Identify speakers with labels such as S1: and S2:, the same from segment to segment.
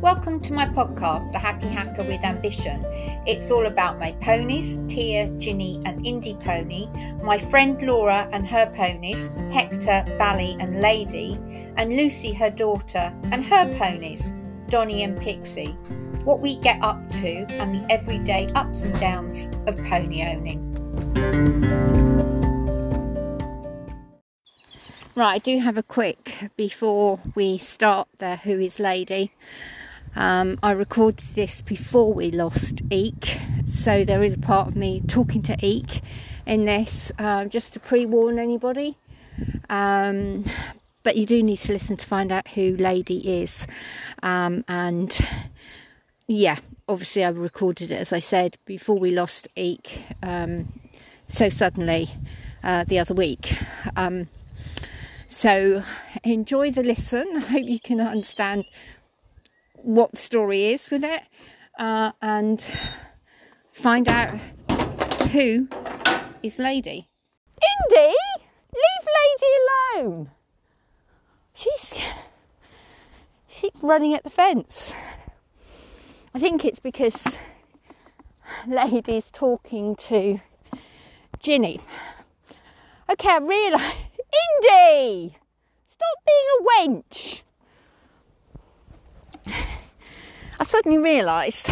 S1: Welcome to my podcast, The Happy Hacker with Ambition. It's all about my ponies, Tia, Ginny, and Indy Pony, my friend Laura and her ponies, Hector, Bally, and Lady, and Lucy, her daughter, and her ponies, Donny and Pixie. What we get up to and the everyday ups and downs of pony owning. Right, I do have a quick before we start the Who is Lady. Um, I recorded this before we lost Eek, so there is a part of me talking to Eek in this, uh, just to pre warn anybody. Um, but you do need to listen to find out who Lady is. Um, and yeah, obviously, I recorded it as I said before we lost Eek um, so suddenly uh, the other week. Um, so enjoy the listen. I hope you can understand what the story is with it uh, and find out who is Lady. Indy, leave Lady alone. She's she's running at the fence. I think it's because Lady's talking to Ginny. Okay, I realise. Indy, stop being a wench. I suddenly realised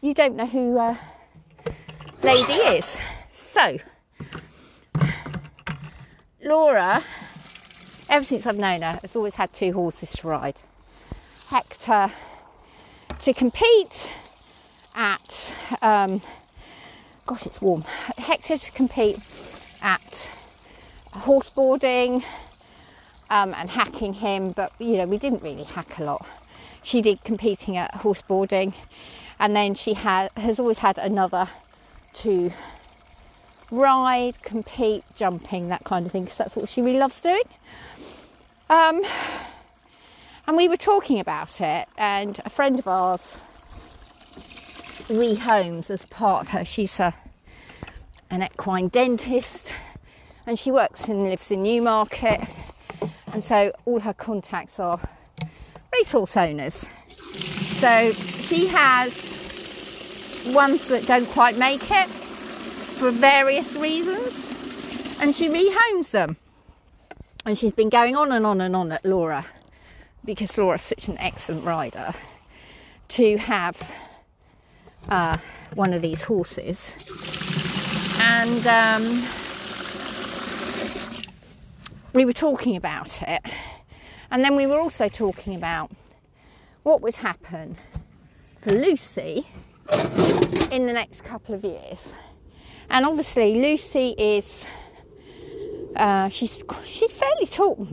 S1: you don't know who uh, Lady is. So, Laura, ever since I've known her, has always had two horses to ride. Hector to compete at, um, gosh, it's warm. Hector to compete at horseboarding um, and hacking him, but you know, we didn't really hack a lot. She did competing at horse boarding, and then she had, has always had another to ride, compete, jumping, that kind of thing, because that's what she really loves doing. Um, and we were talking about it, and a friend of ours, Ree Holmes, as part of her, she's a, an equine dentist, and she works and lives in Newmarket and so all her contacts are racehorse owners. So she has ones that don't quite make it for various reasons, and she rehomes them. And she's been going on and on and on at Laura because Laura's such an excellent rider to have uh, one of these horses. And um, we were talking about it. And then we were also talking about what would happen for Lucy in the next couple of years. And obviously, Lucy is uh, she's she's fairly tall.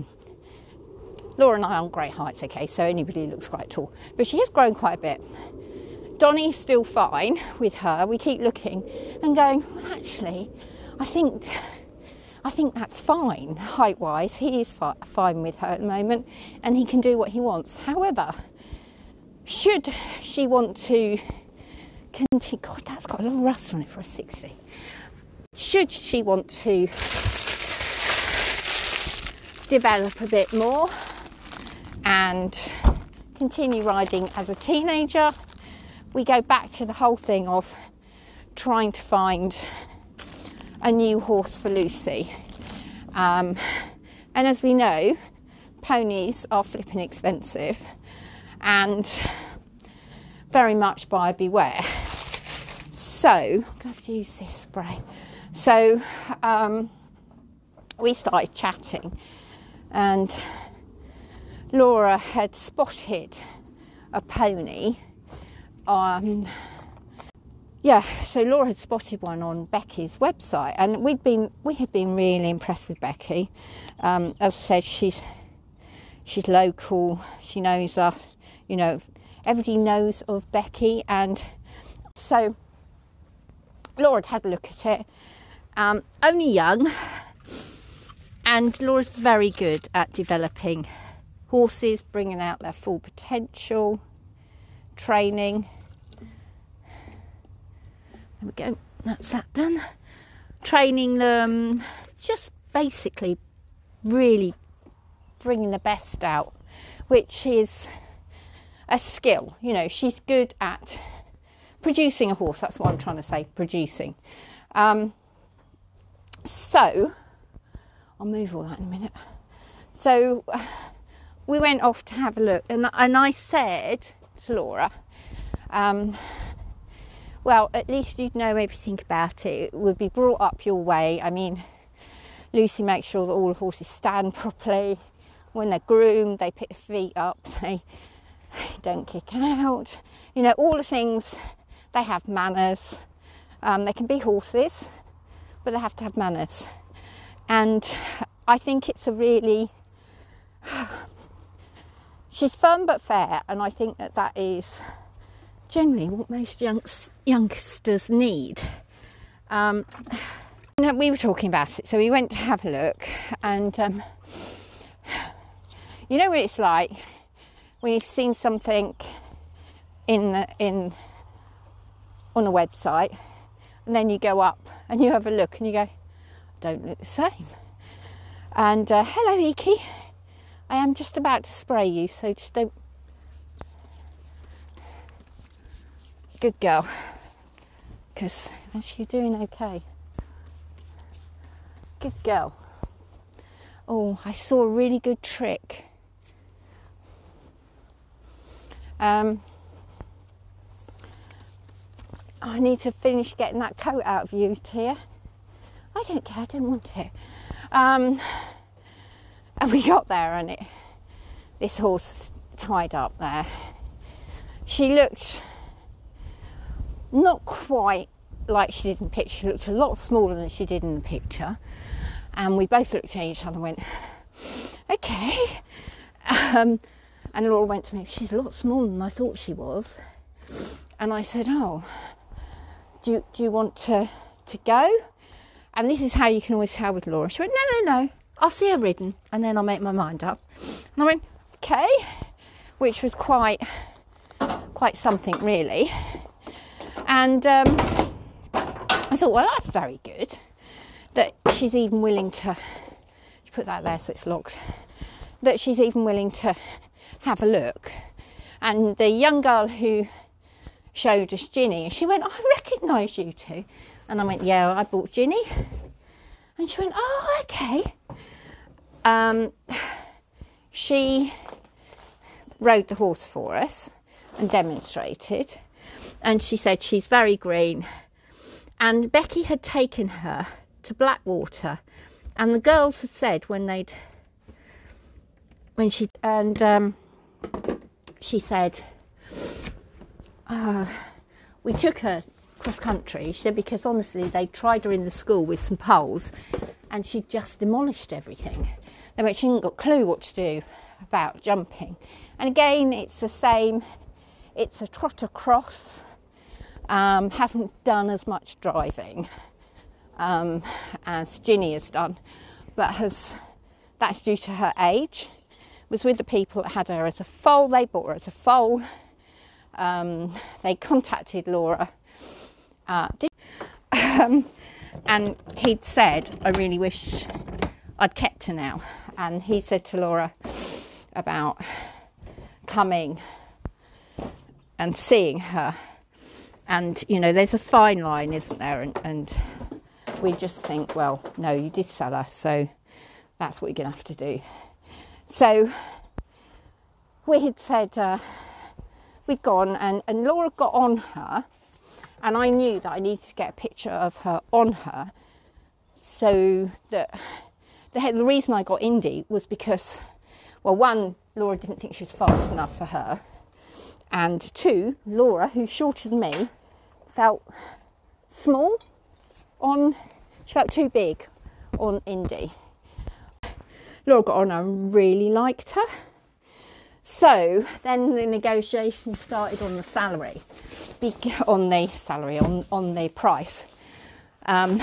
S1: Laura and I aren't great heights, okay, so anybody looks quite tall, but she has grown quite a bit. Donny's still fine with her. We keep looking and going, actually, I think I think that's fine height wise. He is fi- fine with her at the moment and he can do what he wants. However, should she want to continue, God, that's got a little rust on it for a 60. Should she want to develop a bit more and continue riding as a teenager, we go back to the whole thing of trying to find a new horse for Lucy. Um, and as we know, ponies are flipping expensive and very much buyer beware. So, I'm going to have to use this spray. So, um, we started chatting, and Laura had spotted a pony on yeah, so Laura had spotted one on Becky's website, and we'd been we had been really impressed with Becky. Um, as I said, she's she's local. She knows us. You know, everybody knows of Becky, and so Laura had had a look at it. Um, only young, and Laura's very good at developing horses, bringing out their full potential, training we go, that's that done. Training them, just basically really bringing the best out, which is a skill. You know, she's good at producing a horse. That's what I'm trying to say, producing. Um, so, I'll move all that in a minute. So, we went off to have a look, and, and I said to Laura, um, well, at least you'd know everything about it. It would be brought up your way. I mean, Lucy makes sure that all the horses stand properly. When they're groomed, they pick their feet up, they, don't kick out. You know, all the things, they have manners. Um, they can be horses, but they have to have manners. And I think it's a really, she's fun but fair, and I think that that is generally what most youngsters need. Um, we were talking about it, so we went to have a look, and um, you know what it's like when you've seen something in the, in on a website, and then you go up and you have a look and you go, don't look the same. And uh, hello, Iki. I am just about to spray you, so just don't Good girl. Because is she doing okay? Good girl. Oh, I saw a really good trick. Um, I need to finish getting that coat out of you, Tia. I don't care, I don't want it. Um, and we got there, and it, this horse tied up there. She looked not quite like she did in the picture. She looked a lot smaller than she did in the picture. And we both looked at each other and went, okay. Um, and Laura went to me, she's a lot smaller than I thought she was. And I said, oh, do you, do you want to, to go? And this is how you can always tell with Laura. She went, no, no, no, I'll see her ridden and then I'll make my mind up. And I went, okay, which was quite, quite something really. And um, I thought, well, that's very good that she's even willing to put that there so it's locked. That she's even willing to have a look. And the young girl who showed us Ginny, she went, I recognise you two. And I went, Yeah, I bought Ginny. And she went, Oh, okay. Um, she rode the horse for us and demonstrated and she said she's very green. And Becky had taken her to Blackwater, and the girls had said when they'd when she and um, she said uh, we took her cross country. She said because honestly they tried her in the school with some poles, and she just demolished everything. They went she hadn't got a clue what to do about jumping. And again, it's the same. It's a trotter cross um, hasn't done as much driving um, as Ginny has done, but has that's due to her age. Was with the people that had her as a foal. They bought her as a foal. Um, they contacted Laura, uh, um, and he'd said, "I really wish I'd kept her now." And he said to Laura about coming and seeing her. And you know there's a fine line isn't there? And, and, we just think well no you did sell her so that's what you're going to have to do. So we had said uh, we'd gone and, and laura got on her and i knew that i needed to get a picture of her on her. So that the, the reason i got indy was because well one laura didn't think she was fast enough for her and two, Laura, who's shorter than me, felt small on, she felt too big on Indy. Laura got on and really liked her. So then the negotiation started on the salary, big on the salary, on, on the price. Um,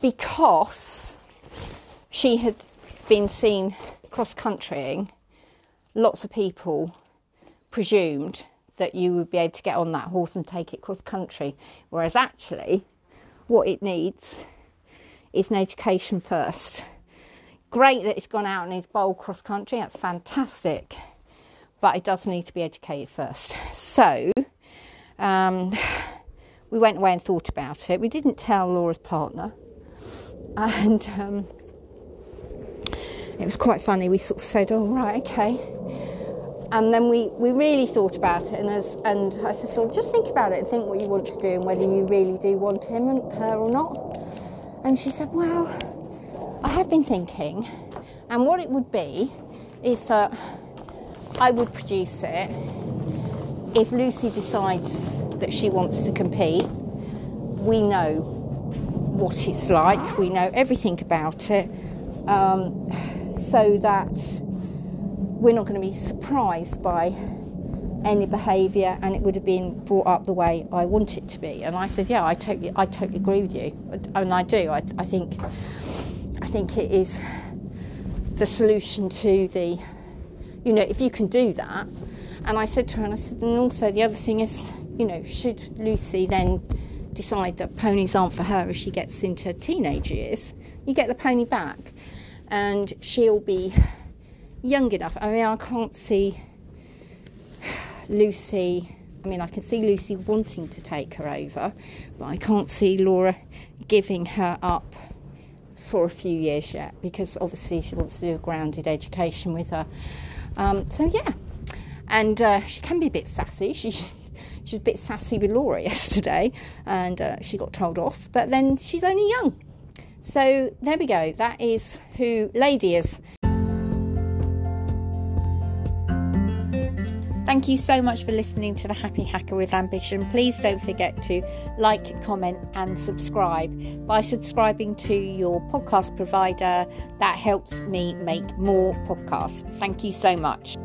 S1: because she had been seen cross countrying, lots of people presumed that you would be able to get on that horse and take it cross country. Whereas actually, what it needs is an education first. Great that it's gone out and it's bowl cross country, that's fantastic. but it does need to be educated first. So um, we went away and thought about it. We didn't tell Laura's partner, and um, it was quite funny. We sort of said, "Oh right, okay." And then we, we really thought about it, and as and I said, "So just think about it and think what you want to do, and whether you really do want him and her or not." And she said, "Well, I have been thinking, and what it would be is that I would produce it if Lucy decides that she wants to compete. We know what it's like, we know everything about it, um, so that we're not going to be surprised by any behaviour and it would have been brought up the way I want it to be. And I said, yeah, I totally, I totally agree with you, and I do. I, I think, I think it is the solution to the, you know, if you can do that. And I said to her, and I said, and also the other thing is, you know, should Lucy then decide that ponies aren't for her as she gets into teenage years, you get the pony back, and she'll be young enough. I mean, I can't see Lucy. I mean, I can see Lucy wanting to take her over, but I can't see Laura giving her up for a few years yet because obviously she wants to do a grounded education with her. Um, so, yeah. And uh, she can be a bit sassy. She, she's a bit sassy with Laura yesterday and uh, she got told off, but then she's only young. So, there we go. That is who Lady is. Thank you so much for listening to the Happy Hacker with Ambition. Please don't forget to like, comment, and subscribe. By subscribing to your podcast provider, that helps me make more podcasts. Thank you so much.